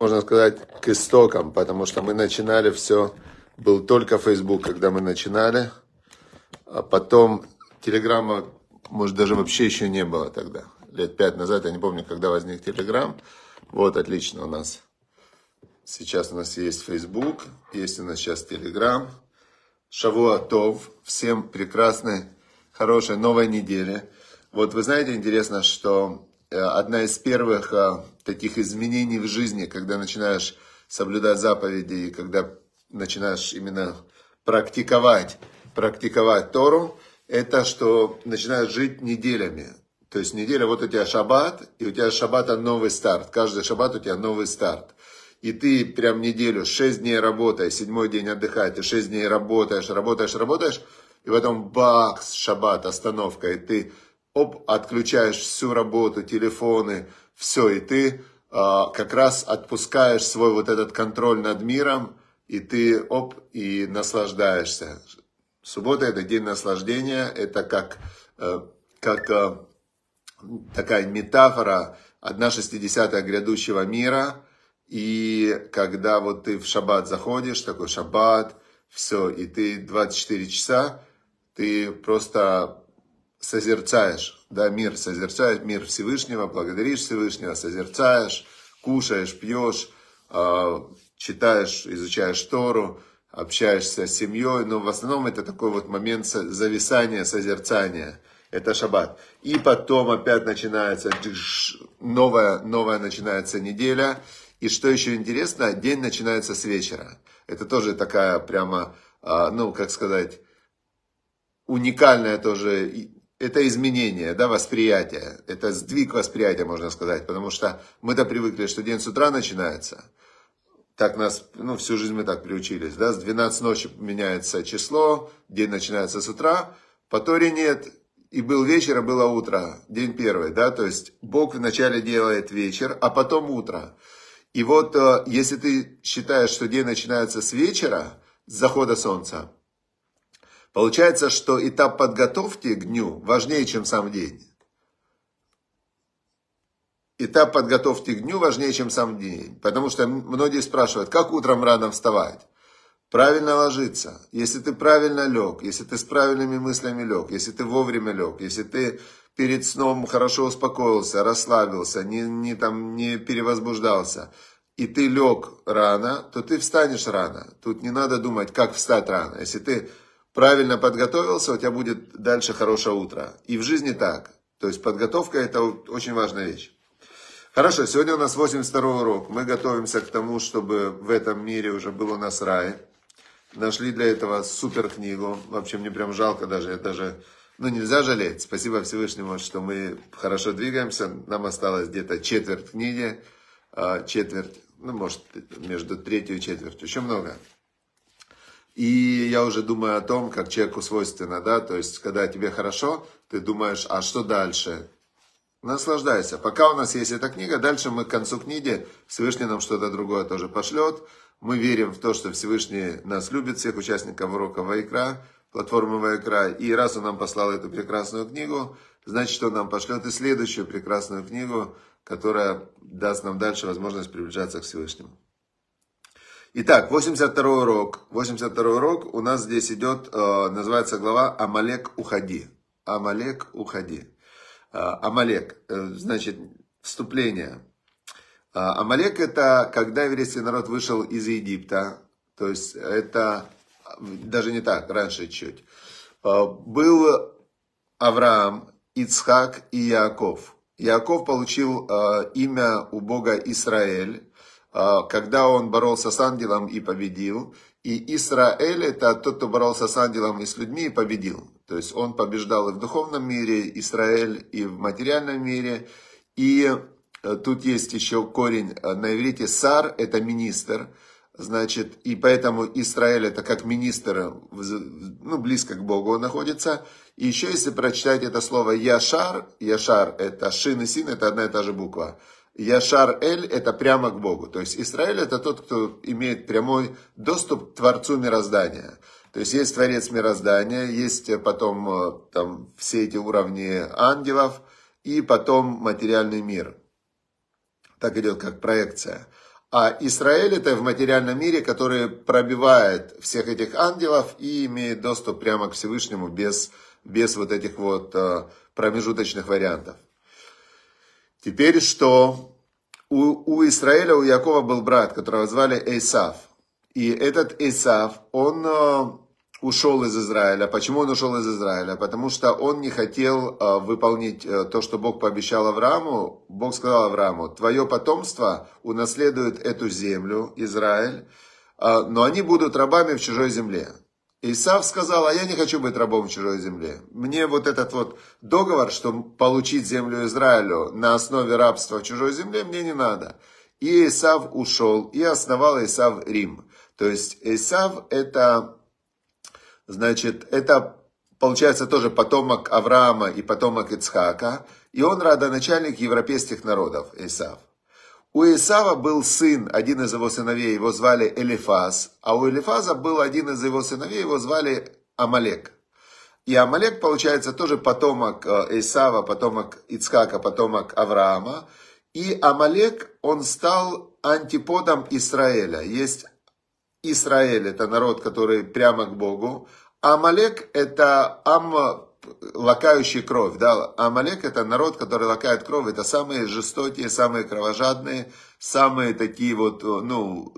Можно сказать, к истокам, потому что мы начинали все, был только Facebook, когда мы начинали, а потом Телеграма, может, даже вообще еще не было тогда. Лет пять назад, я не помню, когда возник Телеграм. Вот, отлично у нас. Сейчас у нас есть Facebook, есть у нас сейчас Telegram. Шавуа Тов. Всем прекрасной, хорошей новой недели. Вот вы знаете, интересно, что одна из первых э, таких изменений в жизни, когда начинаешь соблюдать заповеди и когда начинаешь именно практиковать, практиковать Тору, это что начинаешь жить неделями. То есть неделя, вот у тебя шаббат, и у тебя шаббата новый старт. Каждый шаббат у тебя новый старт и ты прям неделю, 6 дней работаешь, седьмой день отдыхаешь, ты 6 дней работаешь, работаешь, работаешь, и потом бакс, шаббат, остановка, и ты оп, отключаешь всю работу, телефоны, все, и ты а, как раз отпускаешь свой вот этот контроль над миром, и ты оп, и наслаждаешься. Суббота это день наслаждения, это как, э, как э, такая метафора, одна шестидесятая грядущего мира – и когда вот ты в шаббат заходишь, такой шаббат, все, и ты 24 часа, ты просто созерцаешь, да, мир созерцаешь, мир Всевышнего, благодаришь Всевышнего, созерцаешь, кушаешь, пьешь, а, читаешь, изучаешь Тору, общаешься с семьей, но в основном это такой вот момент зависания, созерцания. Это шаббат. И потом опять начинается новая, новая начинается неделя. И что еще интересно, день начинается с вечера. Это тоже такая прямо, а, ну, как сказать, уникальное тоже, это изменение, да, восприятие. Это сдвиг восприятия, можно сказать. Потому что мы-то привыкли, что день с утра начинается. Так нас, ну, всю жизнь мы так приучились, да, с 12 ночи меняется число, день начинается с утра, по Торе нет, и был вечер, а было утро, день первый, да, то есть Бог вначале делает вечер, а потом утро. И вот э, если ты считаешь, что день начинается с вечера, с захода солнца, получается, что этап подготовки к дню важнее, чем сам день. Этап подготовки к дню важнее, чем сам день. Потому что многие спрашивают, как утром рано вставать? Правильно ложиться. Если ты правильно лег, если ты с правильными мыслями лег, если ты вовремя лег, если ты перед сном хорошо успокоился, расслабился, не, не, там, не перевозбуждался, и ты лег рано, то ты встанешь рано. Тут не надо думать, как встать рано. Если ты правильно подготовился, у тебя будет дальше хорошее утро. И в жизни так. То есть подготовка это очень важная вещь. Хорошо, сегодня у нас 82 урок. Мы готовимся к тому, чтобы в этом мире уже был у нас рай. Нашли для этого супер книгу. Вообще мне прям жалко даже. Я даже ну, нельзя жалеть. Спасибо Всевышнему, что мы хорошо двигаемся. Нам осталось где-то четверть книги, а, четверть, ну, может, между третью и четвертью. Еще много. И я уже думаю о том, как человеку свойственно, да, то есть, когда тебе хорошо, ты думаешь, а что дальше? Наслаждайся. Пока у нас есть эта книга, дальше мы к концу книги Всевышний нам что-то другое тоже пошлет. Мы верим в то, что Всевышний нас любит, всех участников урока Вайкра, платформы Вайкра. И раз он нам послал эту прекрасную книгу, значит, он нам пошлет и следующую прекрасную книгу, которая даст нам дальше возможность приближаться к Всевышнему. Итак, 82 урок. 82 урок у нас здесь идет, э, называется глава «Амалек, уходи». «Амалек, уходи». Э, Амалек, э, значит, вступление. Амалек это когда еврейский народ вышел из Египта, то есть это даже не так, раньше чуть. Был Авраам, Ицхак и Яков. Яков получил имя у Бога Израиль, когда он боролся с ангелом и победил. И Израиль это тот, кто боролся с ангелом и с людьми и победил. То есть он побеждал и в духовном мире, Израиль, и в материальном мире. И тут есть еще корень на иврите сар, это министр. Значит, и поэтому Израиль это как министр, ну, близко к Богу находится. И еще, если прочитать это слово Яшар, Яшар это Шин и Син, это одна и та же буква. Яшар Эль это прямо к Богу. То есть Израиль это тот, кто имеет прямой доступ к Творцу мироздания. То есть есть Творец мироздания, есть потом там все эти уровни ангелов, и потом материальный мир. Так идет как проекция. А Израиль это в материальном мире, который пробивает всех этих ангелов и имеет доступ прямо к Всевышнему без, без вот этих вот э, промежуточных вариантов. Теперь что? У, у Израиля, у Якова был брат, которого звали Эйсав. И этот Эйсав, он э, ушел из Израиля. Почему он ушел из Израиля? Потому что он не хотел э, выполнить э, то, что Бог пообещал Аврааму. Бог сказал Аврааму, твое потомство унаследует эту землю, Израиль, э, но они будут рабами в чужой земле. Исав сказал, а я не хочу быть рабом в чужой земле. Мне вот этот вот договор, чтобы получить землю Израилю на основе рабства в чужой земле, мне не надо. И Исав ушел, и основал Исав Рим. То есть Исав это Значит, это получается тоже потомок Авраама и потомок Ицхака. И он родоначальник европейских народов, Исав. У Исава был сын, один из его сыновей, его звали Элифаз. А у Элифаза был один из его сыновей, его звали Амалек. И Амалек, получается, тоже потомок э, Исава, потомок Ицхака, потомок Авраама. И Амалек, он стал антиподом Израиля. Есть Израиль – это народ, который прямо к Богу. Амалек – это ам, лакающий кровь. Да? Амалек – это народ, который лакает кровь. Это самые жестокие, самые кровожадные, самые такие вот, ну,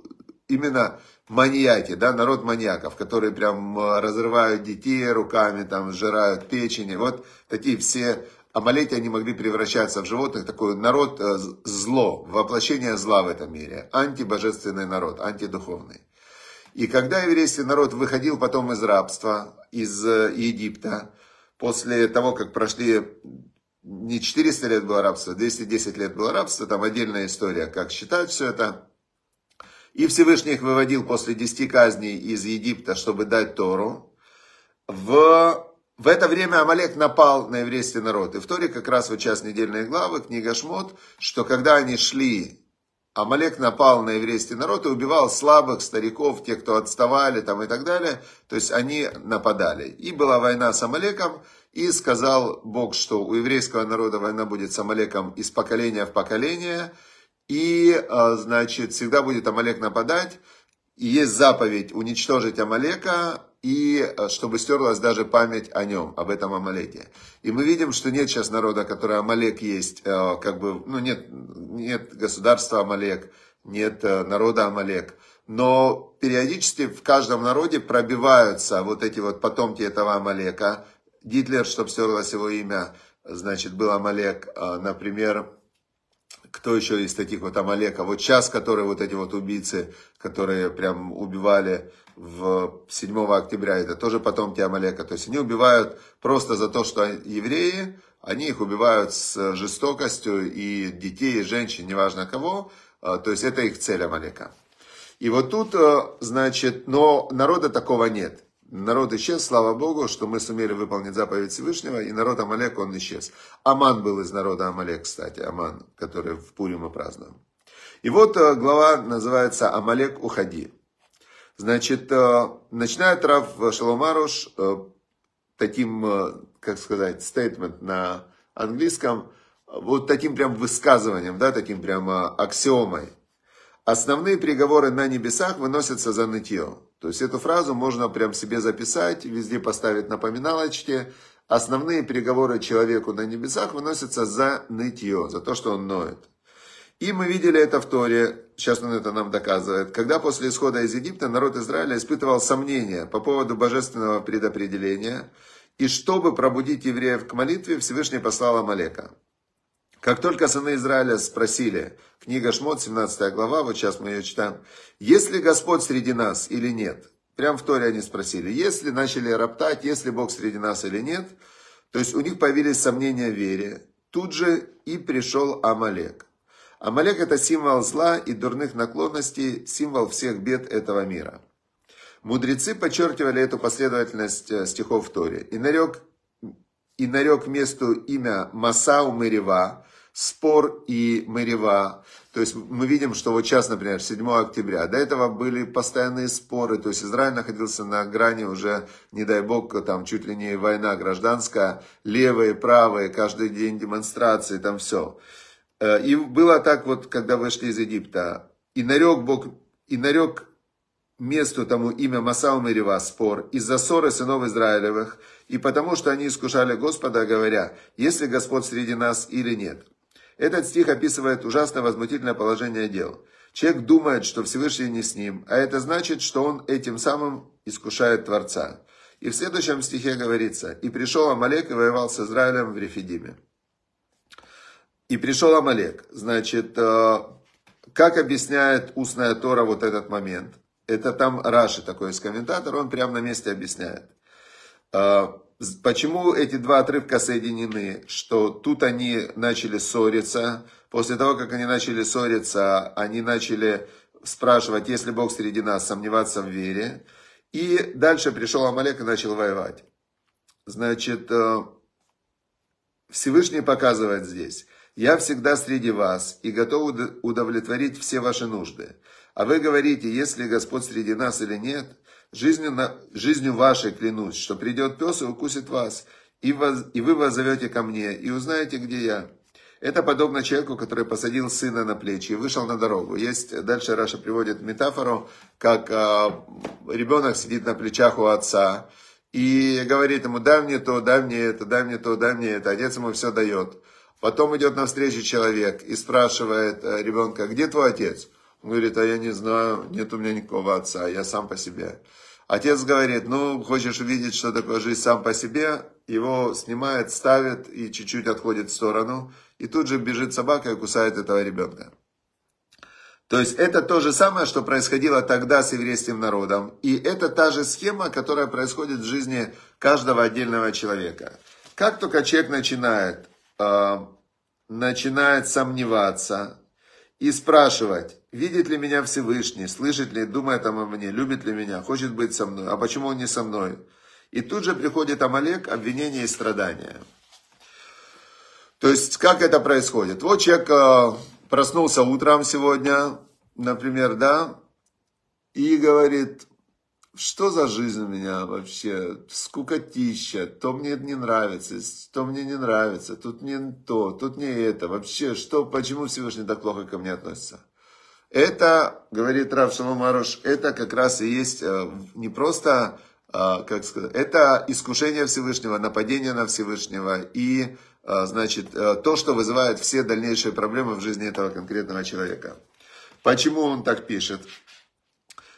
именно маньяки, да, народ маньяков, которые прям разрывают детей руками, там, сжирают печени. Вот такие все Амалеки, они могли превращаться в животных, такой народ э, зло, воплощение зла в этом мире, антибожественный народ, антидуховный. И когда еврейский народ выходил потом из рабства, из э, Египта, после того, как прошли не 400 лет было рабство, 210 лет было рабство, там отдельная история, как считать все это. И Всевышний их выводил после 10 казней из Египта, чтобы дать Тору. В, в это время Амалек напал на еврейский народ. И в Торе как раз вот сейчас недельные главы, книга Шмот, что когда они шли Амалек напал на еврейский народ и убивал слабых, стариков, тех, кто отставали там и так далее. То есть они нападали. И была война с Амалеком, и сказал Бог, что у еврейского народа война будет с Амалеком из поколения в поколение, и, а, значит, всегда будет Амалек нападать, и есть заповедь уничтожить Амалека, и э, чтобы стерлась даже память о нем, об этом Амалеке. И мы видим, что нет сейчас народа, который Амалек есть, э, как бы, ну нет, нет государства Амалек, нет э, народа Амалек. Но периодически в каждом народе пробиваются вот эти вот потомки этого Амалека. Гитлер, чтобы стерлось его имя, значит, был Амалек, например, кто еще из таких вот Амалека? Вот сейчас, которые вот эти вот убийцы, которые прям убивали в 7 октября, это тоже потомки Амалека. То есть они убивают просто за то, что евреи, они их убивают с жестокостью и детей, и женщин, неважно кого. А, то есть это их цель Амалека. И вот тут, э, значит, но народа такого нет. Народ исчез, слава Богу, что мы сумели выполнить заповедь Всевышнего, и народ Амалек, он исчез. Аман был из народа Амалек, кстати, Аман, который в Пурим мы празднуем. И вот э, глава называется «Амалек, уходи». Значит, э, начинает Рав Шаломаруш э, таким, как сказать, стейтмент на английском, вот таким прям высказыванием, да, таким прям аксиомой. Основные приговоры на небесах выносятся за нытье. То есть эту фразу можно прям себе записать, везде поставить напоминалочки. Основные переговоры человеку на небесах выносятся за нытье, за то, что он ноет. И мы видели это в Торе, сейчас он это нам доказывает, когда после исхода из Египта народ Израиля испытывал сомнения по поводу божественного предопределения, и чтобы пробудить евреев к молитве, Всевышний послал Амалека. Как только сыны Израиля спросили, книга Шмот, 17 глава, вот сейчас мы ее читаем, есть ли Господь среди нас или нет? Прям в Торе они спросили, если начали роптать, есть ли Бог среди нас или нет, то есть у них появились сомнения в вере. Тут же и пришел Амалек. Амалек это символ зла и дурных наклонностей, символ всех бед этого мира. Мудрецы подчеркивали эту последовательность э, стихов в Торе. И нарек, и нарек месту имя Масау Мерева, спор и Мерева. То есть мы видим, что вот сейчас, например, 7 октября, до этого были постоянные споры, то есть Израиль находился на грани уже, не дай бог, там чуть ли не война гражданская, левые, правые, каждый день демонстрации, там все. Э, и было так вот, когда вышли из Египта, и нарек Бог, и нарек месту тому имя Масау Мерева, спор, из-за ссоры сынов Израилевых, и потому что они искушали Господа, говоря, есть ли Господь среди нас или нет. Этот стих описывает ужасно возмутительное положение дел. Человек думает, что Всевышний не с ним, а это значит, что он этим самым искушает Творца. И в следующем стихе говорится, «И пришел Амалек и воевал с Израилем в Рефидиме». И пришел Амалек. Значит, э, как объясняет устная Тора вот этот момент? Это там Раши такой из комментатор, он прямо на месте объясняет. Э, Почему эти два отрывка соединены? Что тут они начали ссориться. После того, как они начали ссориться, они начали спрашивать, есть ли Бог среди нас, сомневаться в вере. И дальше пришел Амалек и начал воевать. Значит, э, Всевышний показывает здесь. Я всегда среди вас и готов удовлетворить все ваши нужды. А вы говорите, есть ли Господь среди нас или нет – Жизнью, на, жизнью вашей клянусь, что придет пес и укусит вас, и, воз, и вы воззовете ко мне, и узнаете, где я. Это подобно человеку, который посадил сына на плечи и вышел на дорогу. Есть, дальше Раша приводит метафору, как э, ребенок сидит на плечах у отца и говорит ему, дай мне то, дай мне это, дай мне то, дай мне это. Отец ему все дает. Потом идет навстречу человек и спрашивает э, ребенка, где твой отец? Он говорит, а я не знаю, нет у меня никакого отца, я сам по себе. Отец говорит, ну, хочешь увидеть, что такое жизнь сам по себе, его снимает, ставит и чуть-чуть отходит в сторону, и тут же бежит собака и кусает этого ребенка. То есть это то же самое, что происходило тогда с еврейским народом. И это та же схема, которая происходит в жизни каждого отдельного человека. Как только человек начинает, э, начинает сомневаться, и спрашивать, видит ли меня Всевышний, слышит ли, думает обо мне, любит ли меня, хочет быть со мной, а почему он не со мной. И тут же приходит Амалек, обвинение и страдания. То есть, как это происходит? Вот человек э, проснулся утром сегодня, например, да, и говорит, что за жизнь у меня вообще? Скукотища, то мне не нравится, то мне не нравится, тут не то, тут не это. Вообще, что, почему Всевышний так плохо ко мне относится? Это, говорит Рав Шалом Арош, это как раз и есть э, не просто, э, как сказать, это искушение Всевышнего, нападение на Всевышнего и, э, значит, то, что вызывает все дальнейшие проблемы в жизни этого конкретного человека. Почему он так пишет?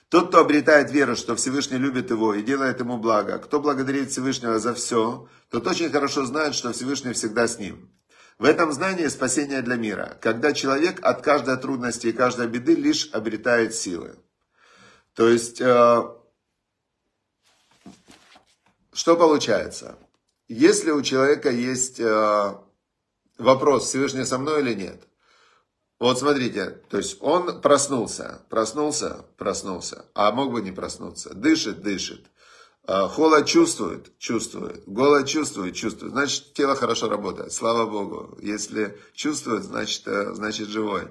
Тот, кто обретает веру, что Всевышний любит его и делает ему благо, кто благодарит Всевышнего за все, тот очень хорошо знает, что Всевышний всегда с ним. В этом знании спасение для мира, когда человек от каждой трудности и каждой беды лишь обретает силы. То есть, э, что получается? Если у человека есть э, вопрос, Всевышний со мной или нет, вот смотрите, то есть он проснулся, проснулся, проснулся, а мог бы не проснуться. Дышит, дышит. А, холод чувствует, чувствует. Голод чувствует, чувствует. Значит, тело хорошо работает. Слава Богу. Если чувствует, значит, э, значит живой.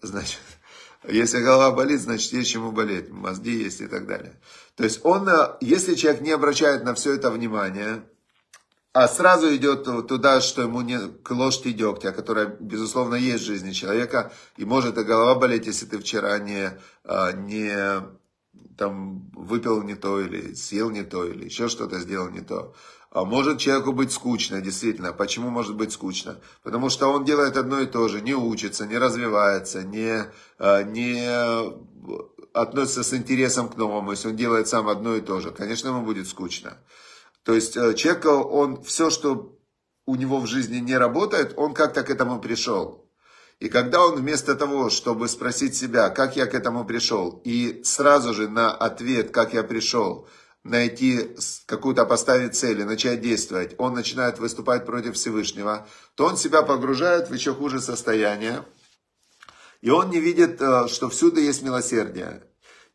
Значит, если голова болит, значит, есть чему болеть. Мозги есть и так далее. То есть он, э, если человек не обращает на все это внимание, а сразу идет туда, что ему не к лошади дегтя, которая, безусловно, есть в жизни человека, и может и голова болеть, если ты вчера не, а, не там, выпил не то, или съел не то, или еще что-то сделал не то. А может человеку быть скучно, действительно. Почему может быть скучно? Потому что он делает одно и то же, не учится, не развивается, не, а, не относится с интересом к новому. Если он делает сам одно и то же, конечно, ему будет скучно. То есть э, человек, он все, что у него в жизни не работает, он как-то к этому пришел. И когда он вместо того, чтобы спросить себя, как я к этому пришел, и сразу же на ответ, как я пришел, найти какую-то поставить цель и начать действовать, он начинает выступать против Всевышнего, то он себя погружает в еще хуже состояние, и он не видит, э, что всюду есть милосердие.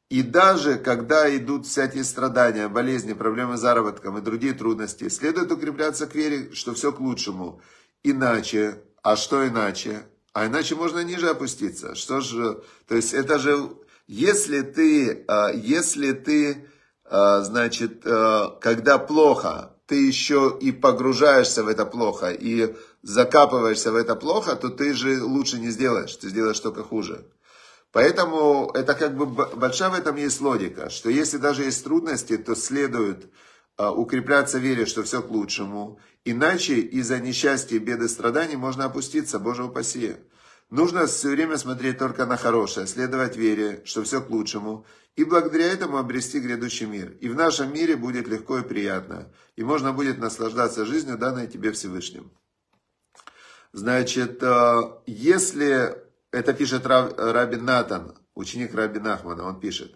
И даже когда идут всякие страдания, болезни, проблемы с заработком и другие трудности, следует укрепляться к вере, что все к лучшему. Иначе, а что иначе? А иначе можно ниже опуститься. Что же, то есть это же, если ты, а, если ты, а, значит, когда плохо, ты еще и погружаешься в это плохо, и закапываешься в это плохо, то ты же лучше не сделаешь, ты сделаешь только хуже. Поэтому это как бы большая в этом есть логика, что если даже есть трудности, то следует а, укрепляться в вере, что все к лучшему. Иначе из-за несчастья, беды, страданий можно опуститься, Боже упаси. Нужно все время смотреть только на хорошее, следовать вере, что все к лучшему, и благодаря этому обрести грядущий мир. И в нашем мире будет легко и приятно, и можно будет наслаждаться жизнью, данной тебе Всевышним. Значит, а, если, это пишет Рабин Натан, ученик Раби Нахмана, он пишет,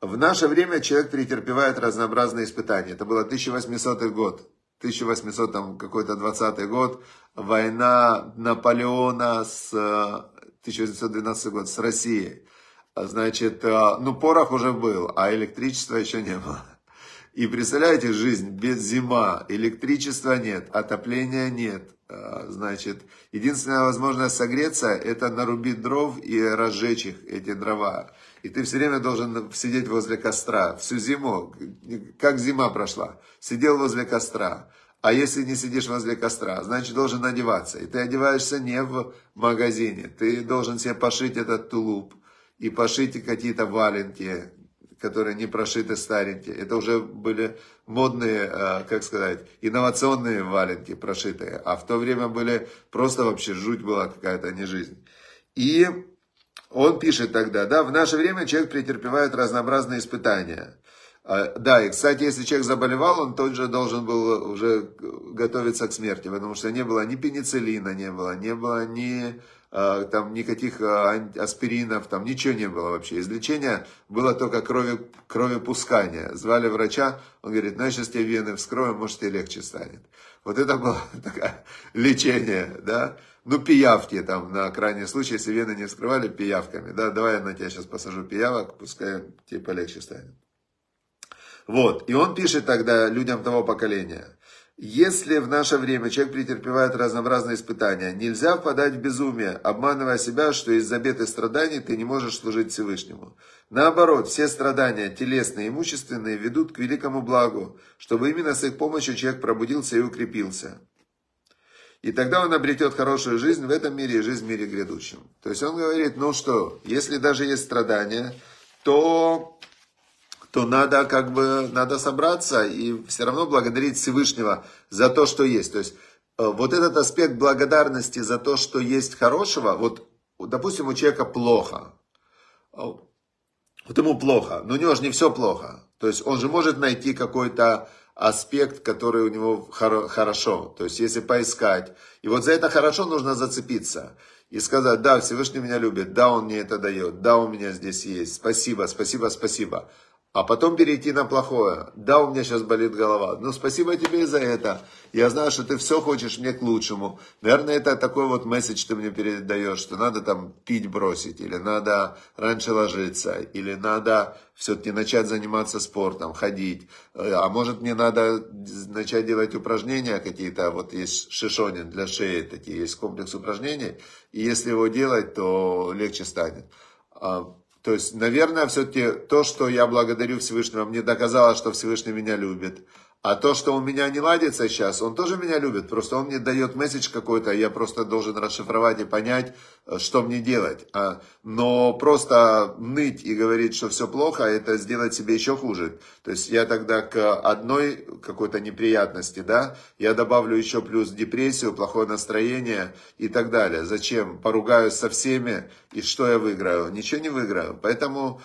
в наше время человек претерпевает разнообразные испытания. Это было 1800 год. 1800 там какой-то 20 год. Война Наполеона с 1812 год с Россией. Значит, э, ну порох уже был, а электричества еще не было. И представляете, жизнь без зима, электричества нет, отопления нет. Э, значит, единственная возможность согреться, это нарубить дров и разжечь их, эти дрова. И ты все время должен сидеть возле костра всю зиму. Как зима прошла? Сидел возле костра. А если не сидишь возле костра, значит должен одеваться. И ты одеваешься не в магазине. Ты должен себе пошить этот тулуп и пошить какие-то валенки, которые не прошиты старенькие. Это уже были модные, э, как сказать, инновационные валенки прошитые. А в то время были просто вообще жуть была какая-то, а не жизнь. И он пишет тогда, да, в наше время человек претерпевает разнообразные испытания. А, да, и, кстати, если человек заболевал, он тот же должен был уже готовиться к смерти, потому что не было ни пенициллина, не было, не было ни а, там никаких а, аспиринов, там ничего не было вообще. Излечение было только крови, кровепускание. Звали врача, он говорит, ну сейчас тебе вены вскрою, может тебе легче станет. Вот это было такое лечение, да. Ну, пиявки там, на крайний случай, если вены не вскрывали, пиявками. Да, давай я на тебя сейчас посажу пиявок, пускай тебе полегче станет. Вот, и он пишет тогда людям того поколения. Если в наше время человек претерпевает разнообразные испытания, нельзя впадать в безумие, обманывая себя, что из-за бед и страданий ты не можешь служить Всевышнему. Наоборот, все страдания, телесные и имущественные, ведут к великому благу, чтобы именно с их помощью человек пробудился и укрепился. И тогда он обретет хорошую жизнь в этом мире и жизнь в мире грядущем. То есть он говорит, ну что, если даже есть страдания, то, то надо как бы, надо собраться и все равно благодарить Всевышнего за то, что есть. То есть э, вот этот аспект благодарности за то, что есть хорошего, вот, допустим, у человека плохо, вот ему плохо, но у него же не все плохо. То есть он же может найти какой-то аспект, который у него хорошо. То есть, если поискать. И вот за это хорошо нужно зацепиться. И сказать, да, Всевышний меня любит, да, Он мне это дает, да, у меня здесь есть, спасибо, спасибо, спасибо а потом перейти на плохое. Да, у меня сейчас болит голова, но спасибо тебе за это. Я знаю, что ты все хочешь мне к лучшему. Наверное, это такой вот месседж ты мне передаешь, что надо там пить бросить, или надо раньше ложиться, или надо все-таки начать заниматься спортом, ходить. А может мне надо начать делать упражнения какие-то, вот есть шишонин для шеи, такие есть комплекс упражнений, и если его делать, то легче станет. То есть, наверное, все-таки то, что я благодарю Всевышнего, мне доказало, что Всевышний меня любит. А то, что у меня не ладится сейчас, он тоже меня любит. Просто он мне дает месседж какой-то, я просто должен расшифровать и понять, э, что мне делать. А, но просто ныть и говорить, что все плохо, это сделать себе еще хуже. То есть я тогда к одной какой-то неприятности, да, я добавлю еще плюс депрессию, плохое настроение и так далее. Зачем? Поругаюсь со всеми, и что я выиграю? Ничего не выиграю. Поэтому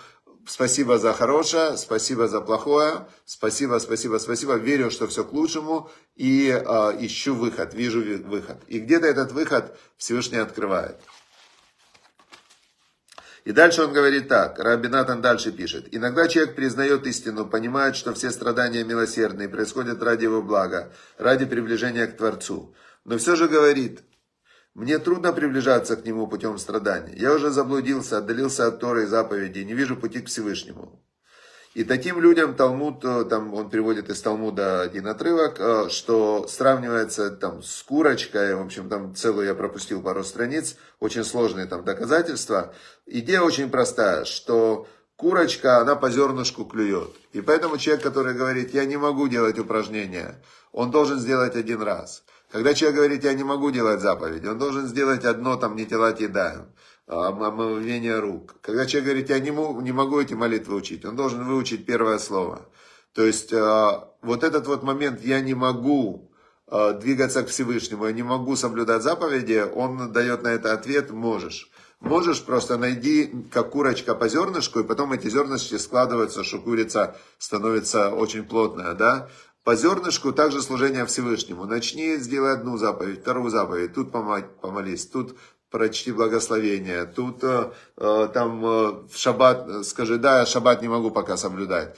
Спасибо за хорошее, спасибо за плохое, спасибо, спасибо, спасибо. Верю, что все к лучшему и э, ищу выход, вижу выход. И где-то этот выход Всевышний открывает. И дальше он говорит так, Рабинатан дальше пишет. Иногда человек признает истину, понимает, что все страдания милосердные происходят ради его блага, ради приближения к Творцу. Но все же говорит, мне трудно приближаться к Нему путем страданий. Я уже заблудился, отдалился от Торы и заповедей, не вижу пути к Всевышнему. И таким людям Талмуд, э, там он приводит из Талмуда один отрывок, э, что сравнивается там с курочкой, в общем, там целую я пропустил пару страниц, очень сложные там доказательства. Идея очень простая, что курочка, она по зернышку клюет. И поэтому человек, который говорит, я не могу делать упражнения, он должен сделать один раз. Когда человек говорит, я не могу делать заповеди, он должен сделать одно, там, не делать еда омовение рук. Когда человек говорит, я не могу, не могу эти молитвы учить, он должен выучить первое слово. То есть а, вот этот вот момент, я не могу а, двигаться к Всевышнему, я не могу соблюдать заповеди, он дает на это ответ, можешь. Можешь просто найди, как курочка по зернышку, и потом эти зернышки складываются, что курица становится очень плотная, да? По зернышку также служение Всевышнему. Начни, сделай одну заповедь, вторую заповедь, тут помолись, тут прочти благословение. Тут э, э, там э, в шаббат, скажи, да, я шаббат не могу пока соблюдать.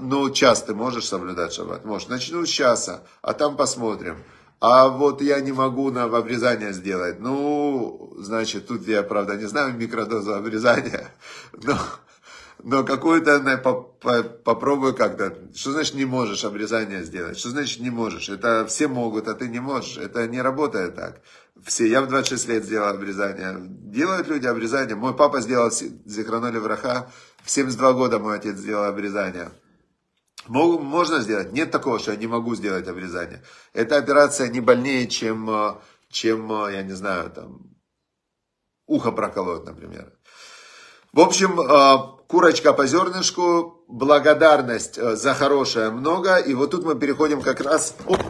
Ну, час ты можешь соблюдать шаббат? Можешь. Начну с часа, а там посмотрим. А вот я не могу на обрезание сделать. Ну, значит, тут я, правда, не знаю микродозу обрезания, но, но какую-то попробую как-то. Что значит не можешь обрезание сделать? Что значит не можешь? Это все могут, а ты не можешь. Это не работает так все, я в 26 лет сделал обрезание. Делают люди обрезание. Мой папа сделал Зихраноли Враха. В 72 года мой отец сделал обрезание. Могу, можно сделать? Нет такого, что я не могу сделать обрезание. Эта операция не больнее, чем, э, чем э, я не знаю, там, ухо проколоть, например. В общем, э, курочка по зернышку, благодарность за хорошее много. И вот тут мы переходим как раз... Оп,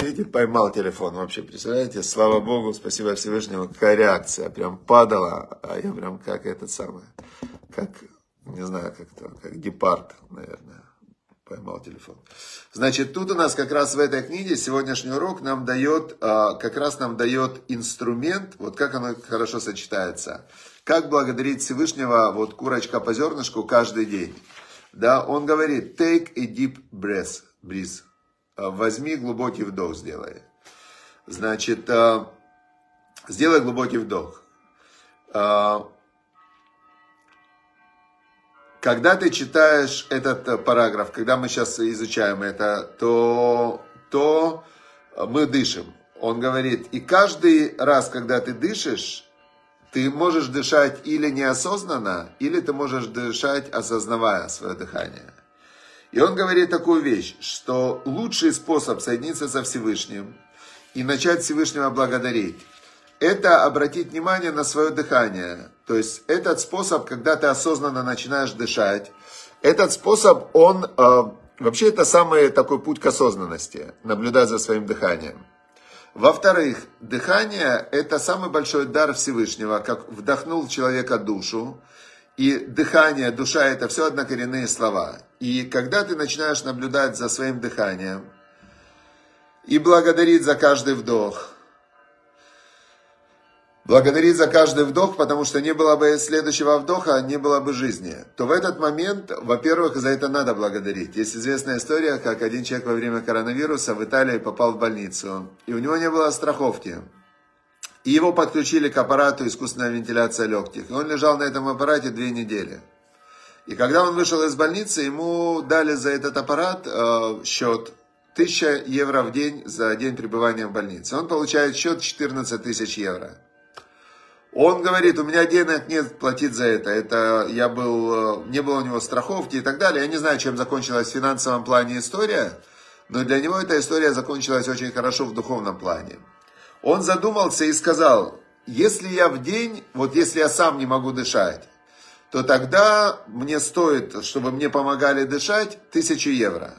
Видите, поймал телефон вообще, представляете? Слава Богу, спасибо Всевышнему, какая реакция. Прям падала, а я прям как этот самый, как, не знаю, как то, как гепард, наверное. Поймал телефон. Значит, тут у нас как раз в этой книге сегодняшний урок нам дает, а, как раз нам дает инструмент, вот как оно хорошо сочетается. Как благодарить Всевышнего, вот курочка по зернышку каждый день. Да, он говорит, take a deep breath, breathe. Э, возьми глубокий вдох, сделай. Значит, э, сделай глубокий вдох. Э, когда ты читаешь этот параграф, когда мы сейчас изучаем это, то, то мы дышим. Он говорит, и каждый раз, когда ты дышишь, ты можешь дышать или неосознанно, или ты можешь дышать, осознавая свое дыхание. И он говорит такую вещь, что лучший способ соединиться со Всевышним и начать Всевышнего благодарить, это обратить внимание на свое дыхание. То есть этот способ, когда ты осознанно начинаешь дышать, этот способ, он э, вообще это самый такой путь к осознанности, наблюдать за своим дыханием. Во-вторых, дыхание – это самый большой дар Всевышнего, как вдохнул человека душу, и дыхание, душа – это все однокоренные слова. И когда ты начинаешь наблюдать за своим дыханием и благодарить за каждый вдох, благодарить за каждый вдох, потому что не было бы следующего вдоха, не было бы жизни, то в этот момент, во-первых, за это надо благодарить. Есть известная история, как один человек во время коронавируса в Италии попал в больницу, и у него не было страховки. И его подключили к аппарату искусственная вентиляция легких. И он лежал на этом аппарате две недели. И когда он вышел из больницы, ему дали за этот аппарат э, счет 1000 евро в день за день пребывания в больнице. Он получает счет 14 тысяч евро. Он говорит, у меня денег нет платить за это. Это я был, э, не было у него страховки и так далее. Я не знаю, чем закончилась в финансовом плане история, но для него эта история закончилась очень хорошо в духовном плане. Он задумался и сказал, если я в день, вот если я сам не могу дышать, то тогда мне стоит, чтобы мне помогали дышать, тысячу евро.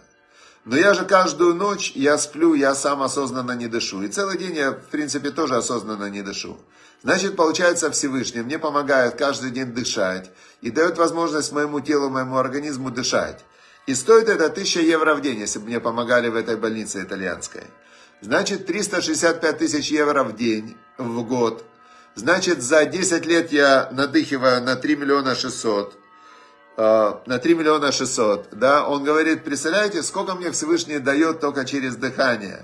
Но я же каждую ночь, я сплю, я сам осознанно не дышу. И целый день я, в принципе, тоже осознанно не дышу. Значит, получается Всевышний мне помогает каждый день дышать и дает возможность моему телу, моему организму дышать. И стоит это 1000 евро в день, если бы мне помогали в этой больнице итальянской. Значит, 365 тысяч евро в день, в год – Значит, за 10 лет я надыхиваю на 3 миллиона 600. А, на 3 миллиона 600. Да? Он говорит, представляете, сколько мне Всевышний дает только через дыхание.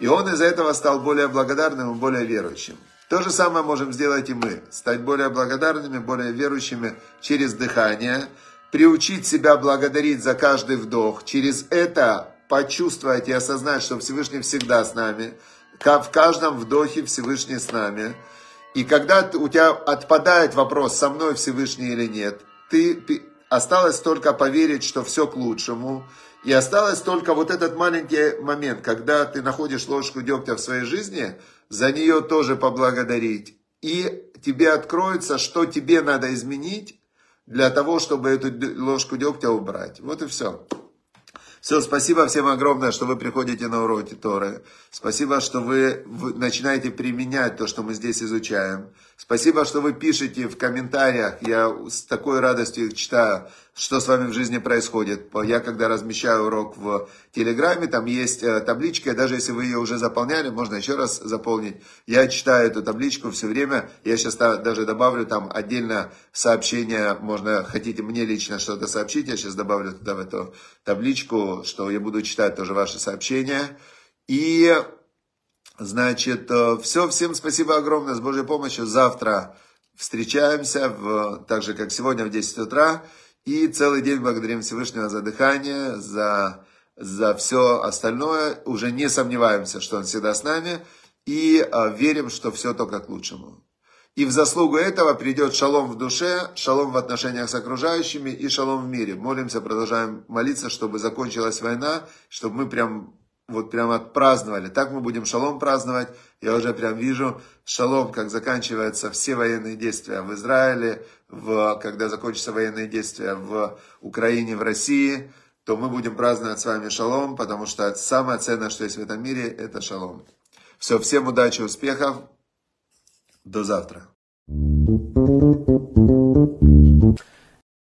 И он из-за этого стал более благодарным и более верующим. То же самое можем сделать и мы. Стать более благодарными, более верующими через дыхание. приучить себя благодарить за каждый вдох, через это почувствовать и осознать, что Всевышний всегда с нами, в каждом вдохе Всевышний с нами. И когда у тебя отпадает вопрос, со мной Всевышний или нет, ты осталось только поверить, что все к лучшему. И осталось только вот этот маленький момент, когда ты находишь ложку дегтя в своей жизни, за нее тоже поблагодарить. И тебе откроется, что тебе надо изменить для того, чтобы эту ложку дегтя убрать. Вот и все. Все, спасибо всем огромное, что вы приходите на уроки Торы. Спасибо, что вы начинаете применять то, что мы здесь изучаем. Спасибо, что вы пишете в комментариях. Я с такой радостью их читаю что с вами в жизни происходит. Я когда размещаю урок в Телеграме, там есть э, табличка, даже если вы ее уже заполняли, можно еще раз заполнить. Я читаю эту табличку все время, я сейчас даже добавлю там отдельно сообщение, можно, хотите мне лично что-то сообщить, я сейчас добавлю туда в эту табличку, что я буду читать тоже ваши сообщения. И, значит, э, все, всем спасибо огромное, с Божьей помощью. Завтра встречаемся, в, так же как сегодня в 10 утра. И целый день благодарим Всевышнего за дыхание, за, за все остальное. Уже не сомневаемся, что Он всегда с нами. И а, верим, что все только к лучшему. И в заслугу этого придет шалом в душе, шалом в отношениях с окружающими и шалом в мире. Молимся, продолжаем молиться, чтобы закончилась война, чтобы мы прям вот прям отпраздновали. Так мы будем шалом праздновать. Я уже прям вижу шалом, как заканчиваются все военные действия в Израиле, в, когда закончатся военные действия в Украине, в России, то мы будем праздновать с вами шалом, потому что самое ценное, что есть в этом мире, это шалом. Все, всем удачи, успехов. До завтра.